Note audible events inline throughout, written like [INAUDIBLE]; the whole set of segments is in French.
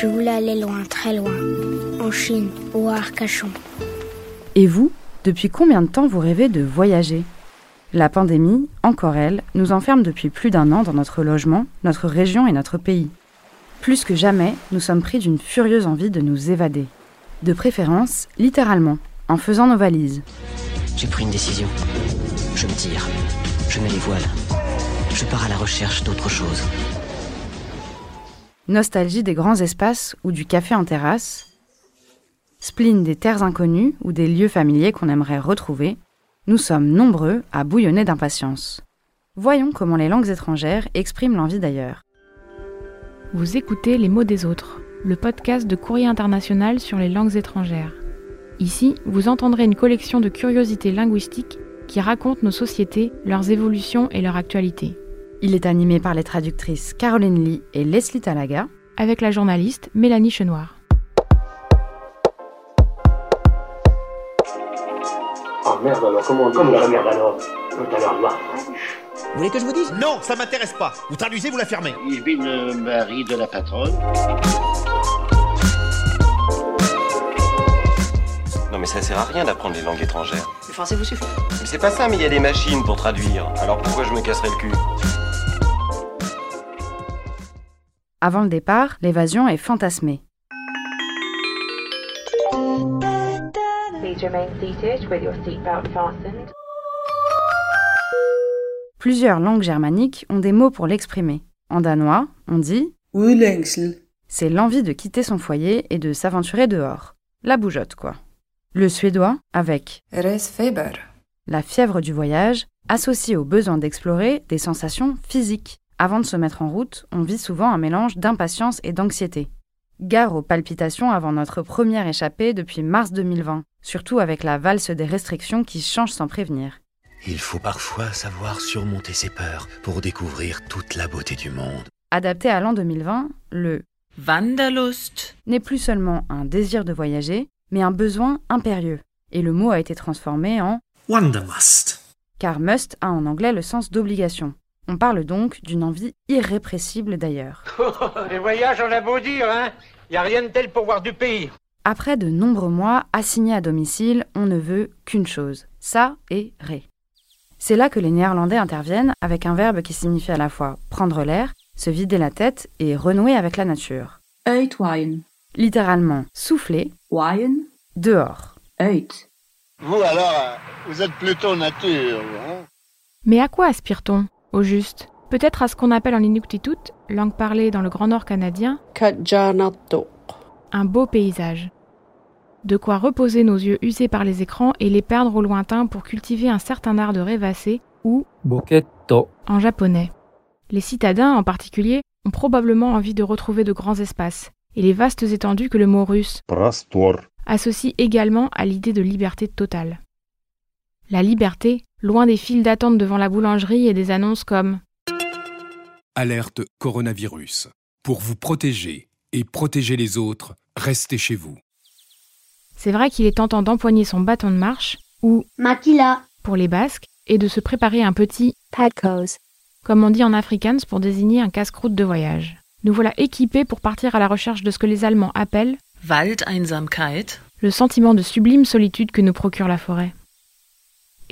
Je voulais aller loin, très loin, en Chine ou à Arcachon. Et vous, depuis combien de temps vous rêvez de voyager? La pandémie, encore elle, nous enferme depuis plus d'un an dans notre logement, notre région et notre pays. Plus que jamais, nous sommes pris d'une furieuse envie de nous évader. De préférence, littéralement, en faisant nos valises. J'ai pris une décision. Je me tire. Je mets les voiles. Je pars à la recherche d'autre chose. Nostalgie des grands espaces ou du café en terrasse. Spleen des terres inconnues ou des lieux familiers qu'on aimerait retrouver. Nous sommes nombreux à bouillonner d'impatience. Voyons comment les langues étrangères expriment l'envie d'ailleurs. Vous écoutez Les mots des autres, le podcast de Courrier International sur les langues étrangères. Ici, vous entendrez une collection de curiosités linguistiques qui racontent nos sociétés, leurs évolutions et leur actualité. Il est animé par les traductrices Caroline Lee et Leslie Talaga, avec la journaliste Mélanie Chenoir. Oh merde alors, comment on dit Comment la merde alors Tout à l'heure, noir. Vous voulez que je vous dise? Non, ça m'intéresse pas. Vous traduisez, vous la fermez. Ich bin le mari de la patronne. Non mais ça sert à rien d'apprendre les langues étrangères. Le français vous suffit? Mais c'est pas ça, mais il y a des machines pour traduire. Alors pourquoi je me casserais le cul? Avant le départ, l'évasion est fantasmée. Please remain seated with your seatbelt fastened. Plusieurs langues germaniques ont des mots pour l'exprimer. En danois, on dit c'est l'envie de quitter son foyer et de s'aventurer dehors. La bougeotte, quoi. Le suédois, avec Resfeber. la fièvre du voyage, associé au besoin d'explorer des sensations physiques. Avant de se mettre en route, on vit souvent un mélange d'impatience et d'anxiété. Gare aux palpitations avant notre première échappée depuis mars 2020, surtout avec la valse des restrictions qui change sans prévenir. Il faut parfois savoir surmonter ses peurs pour découvrir toute la beauté du monde. Adapté à l'an 2020, le Wanderlust n'est plus seulement un désir de voyager, mais un besoin impérieux. Et le mot a été transformé en Wandermust. car must a en anglais le sens d'obligation. On parle donc d'une envie irrépressible d'ailleurs. [LAUGHS] Les voyages, on a beau dire, hein Y a rien de tel pour voir du pays. Après de nombreux mois assignés à domicile, on ne veut qu'une chose, ça et ré. C'est là que les Néerlandais interviennent avec un verbe qui signifie à la fois prendre l'air, se vider la tête et renouer avec la nature. Uitwaaien. Littéralement souffler, Waaien. dehors. Uit. Vous alors, vous êtes plutôt nature, hein Mais à quoi aspire-t-on, au juste Peut-être à ce qu'on appelle en Inuktitut, langue parlée dans le Grand Nord canadien, un beau paysage. De quoi reposer nos yeux usés par les écrans et les perdre au lointain pour cultiver un certain art de rêvasser ou Boketto. en japonais. Les citadins, en particulier, ont probablement envie de retrouver de grands espaces et les vastes étendues que le mot russe Prastor. associe également à l'idée de liberté totale. La liberté, loin des files d'attente devant la boulangerie et des annonces comme Alerte coronavirus. Pour vous protéger et protéger les autres, restez chez vous. C'est vrai qu'il est tentant d'empoigner son bâton de marche, ou Makila. pour les Basques, et de se préparer un petit Padkos. comme on dit en afrikaans pour désigner un casse-croûte de voyage. Nous voilà équipés pour partir à la recherche de ce que les Allemands appellent Waldeinsamkeit, le sentiment de sublime solitude que nous procure la forêt.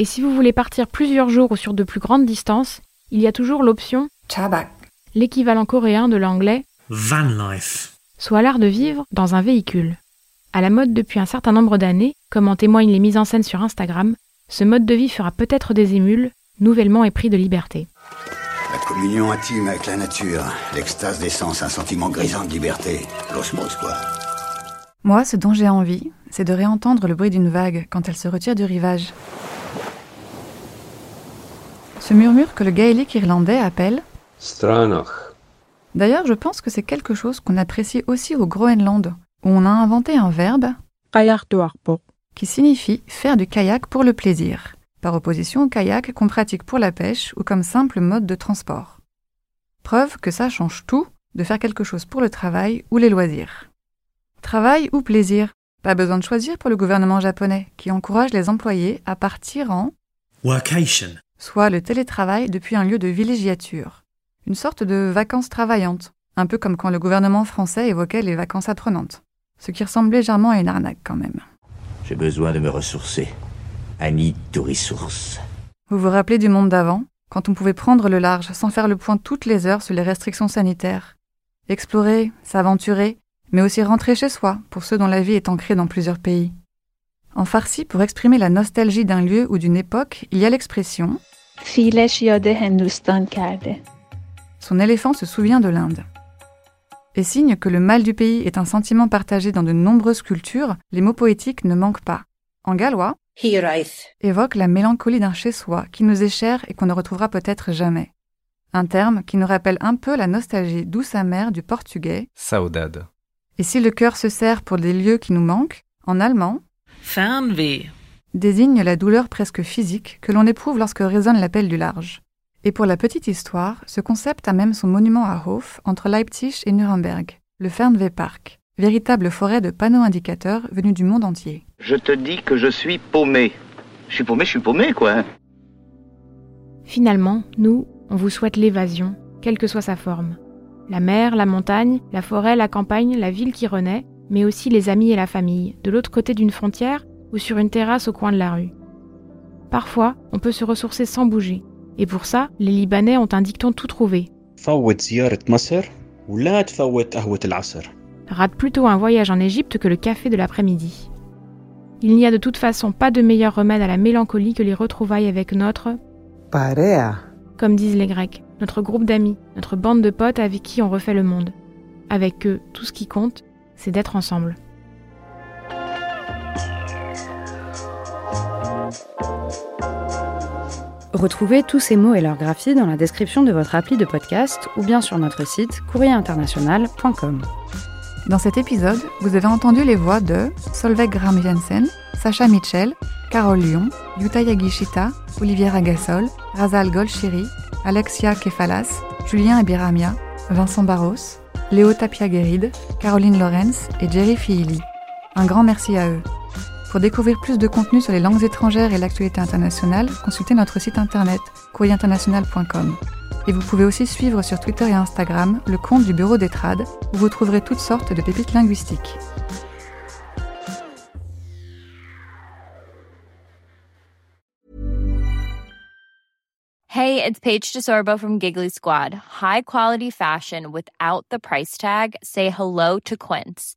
Et si vous voulez partir plusieurs jours ou sur de plus grandes distances, il y a toujours l'option, Tabak. l'équivalent coréen de l'anglais, Vanlife. soit l'art de vivre dans un véhicule. À la mode depuis un certain nombre d'années, comme en témoignent les mises en scène sur Instagram, ce mode de vie fera peut-être des émules, nouvellement épris de liberté. La communion intime avec la nature, l'extase des sens, un sentiment grisant de liberté. L'osmose, quoi. Moi, ce dont j'ai envie, c'est de réentendre le bruit d'une vague quand elle se retire du rivage. Ce murmure que le gaélique irlandais appelle Stranach. D'ailleurs, je pense que c'est quelque chose qu'on apprécie aussi au Groenland, où on a inventé un verbe qui signifie faire du kayak pour le plaisir, par opposition au kayak qu'on pratique pour la pêche ou comme simple mode de transport. Preuve que ça change tout de faire quelque chose pour le travail ou les loisirs. Travail ou plaisir Pas besoin de choisir pour le gouvernement japonais, qui encourage les employés à partir en Workation. Soit le télétravail depuis un lieu de villégiature, une sorte de vacances travaillantes, un peu comme quand le gouvernement français évoquait les vacances apprenantes, ce qui ressemble légèrement à une arnaque quand même. J'ai besoin de me ressourcer. I need to resource. Vous vous rappelez du monde d'avant, quand on pouvait prendre le large sans faire le point toutes les heures sur les restrictions sanitaires Explorer, s'aventurer, mais aussi rentrer chez soi pour ceux dont la vie est ancrée dans plusieurs pays. En farsi, pour exprimer la nostalgie d'un lieu ou d'une époque, il y a l'expression Son éléphant se souvient de l'Inde. Et signe que le mal du pays est un sentiment partagé dans de nombreuses cultures, les mots poétiques ne manquent pas. En gallois, évoque la mélancolie d'un chez-soi qui nous est cher et qu'on ne retrouvera peut-être jamais. Un terme qui nous rappelle un peu la nostalgie douce amère du portugais Saudade. Et si le cœur se serre pour des lieux qui nous manquent, en allemand, Fernweh désigne la douleur presque physique que l'on éprouve lorsque résonne l'appel du large. Et pour la petite histoire, ce concept a même son monument à Hof, entre Leipzig et Nuremberg, le Fernweh-Park, véritable forêt de panneaux indicateurs venus du monde entier. Je te dis que je suis paumé. Je suis paumé, je suis paumé, quoi. Finalement, nous, on vous souhaite l'évasion, quelle que soit sa forme. La mer, la montagne, la forêt, la campagne, la ville qui renaît, mais aussi les amis et la famille, de l'autre côté d'une frontière ou sur une terrasse au coin de la rue. Parfois, on peut se ressourcer sans bouger. Et pour ça, les Libanais ont un dicton tout trouvé. Rate plutôt un voyage en Égypte que le café de l'après-midi. Il n'y a de toute façon pas de meilleur remède à la mélancolie que les retrouvailles avec notre Parea. Comme disent les Grecs, notre groupe d'amis, notre bande de potes avec qui on refait le monde. Avec eux, tout ce qui compte, c'est d'être ensemble. Retrouvez tous ces mots et leurs graphies dans la description de votre appli de podcast ou bien sur notre site courrierinternational.com. Dans cet épisode, vous avez entendu les voix de Solveig Graham Jensen, Sacha Mitchell, Carole Lyon, Yuta Yagishita, Olivier Ragassol, Razal Golshiri, Alexia Kefalas, Julien Abiramia, Vincent Barros, Léo Tapia-Guéride, Caroline Lorenz et Jerry Fihili. Un grand merci à eux. Pour découvrir plus de contenu sur les langues étrangères et l'actualité internationale, consultez notre site internet courrierinternational.com. Et vous pouvez aussi suivre sur Twitter et Instagram le compte du Bureau des Trades, où vous trouverez toutes sortes de pépites linguistiques. Hey, it's Paige DeSorbo from Giggly Squad. High quality fashion without the price tag. Say hello to Quince.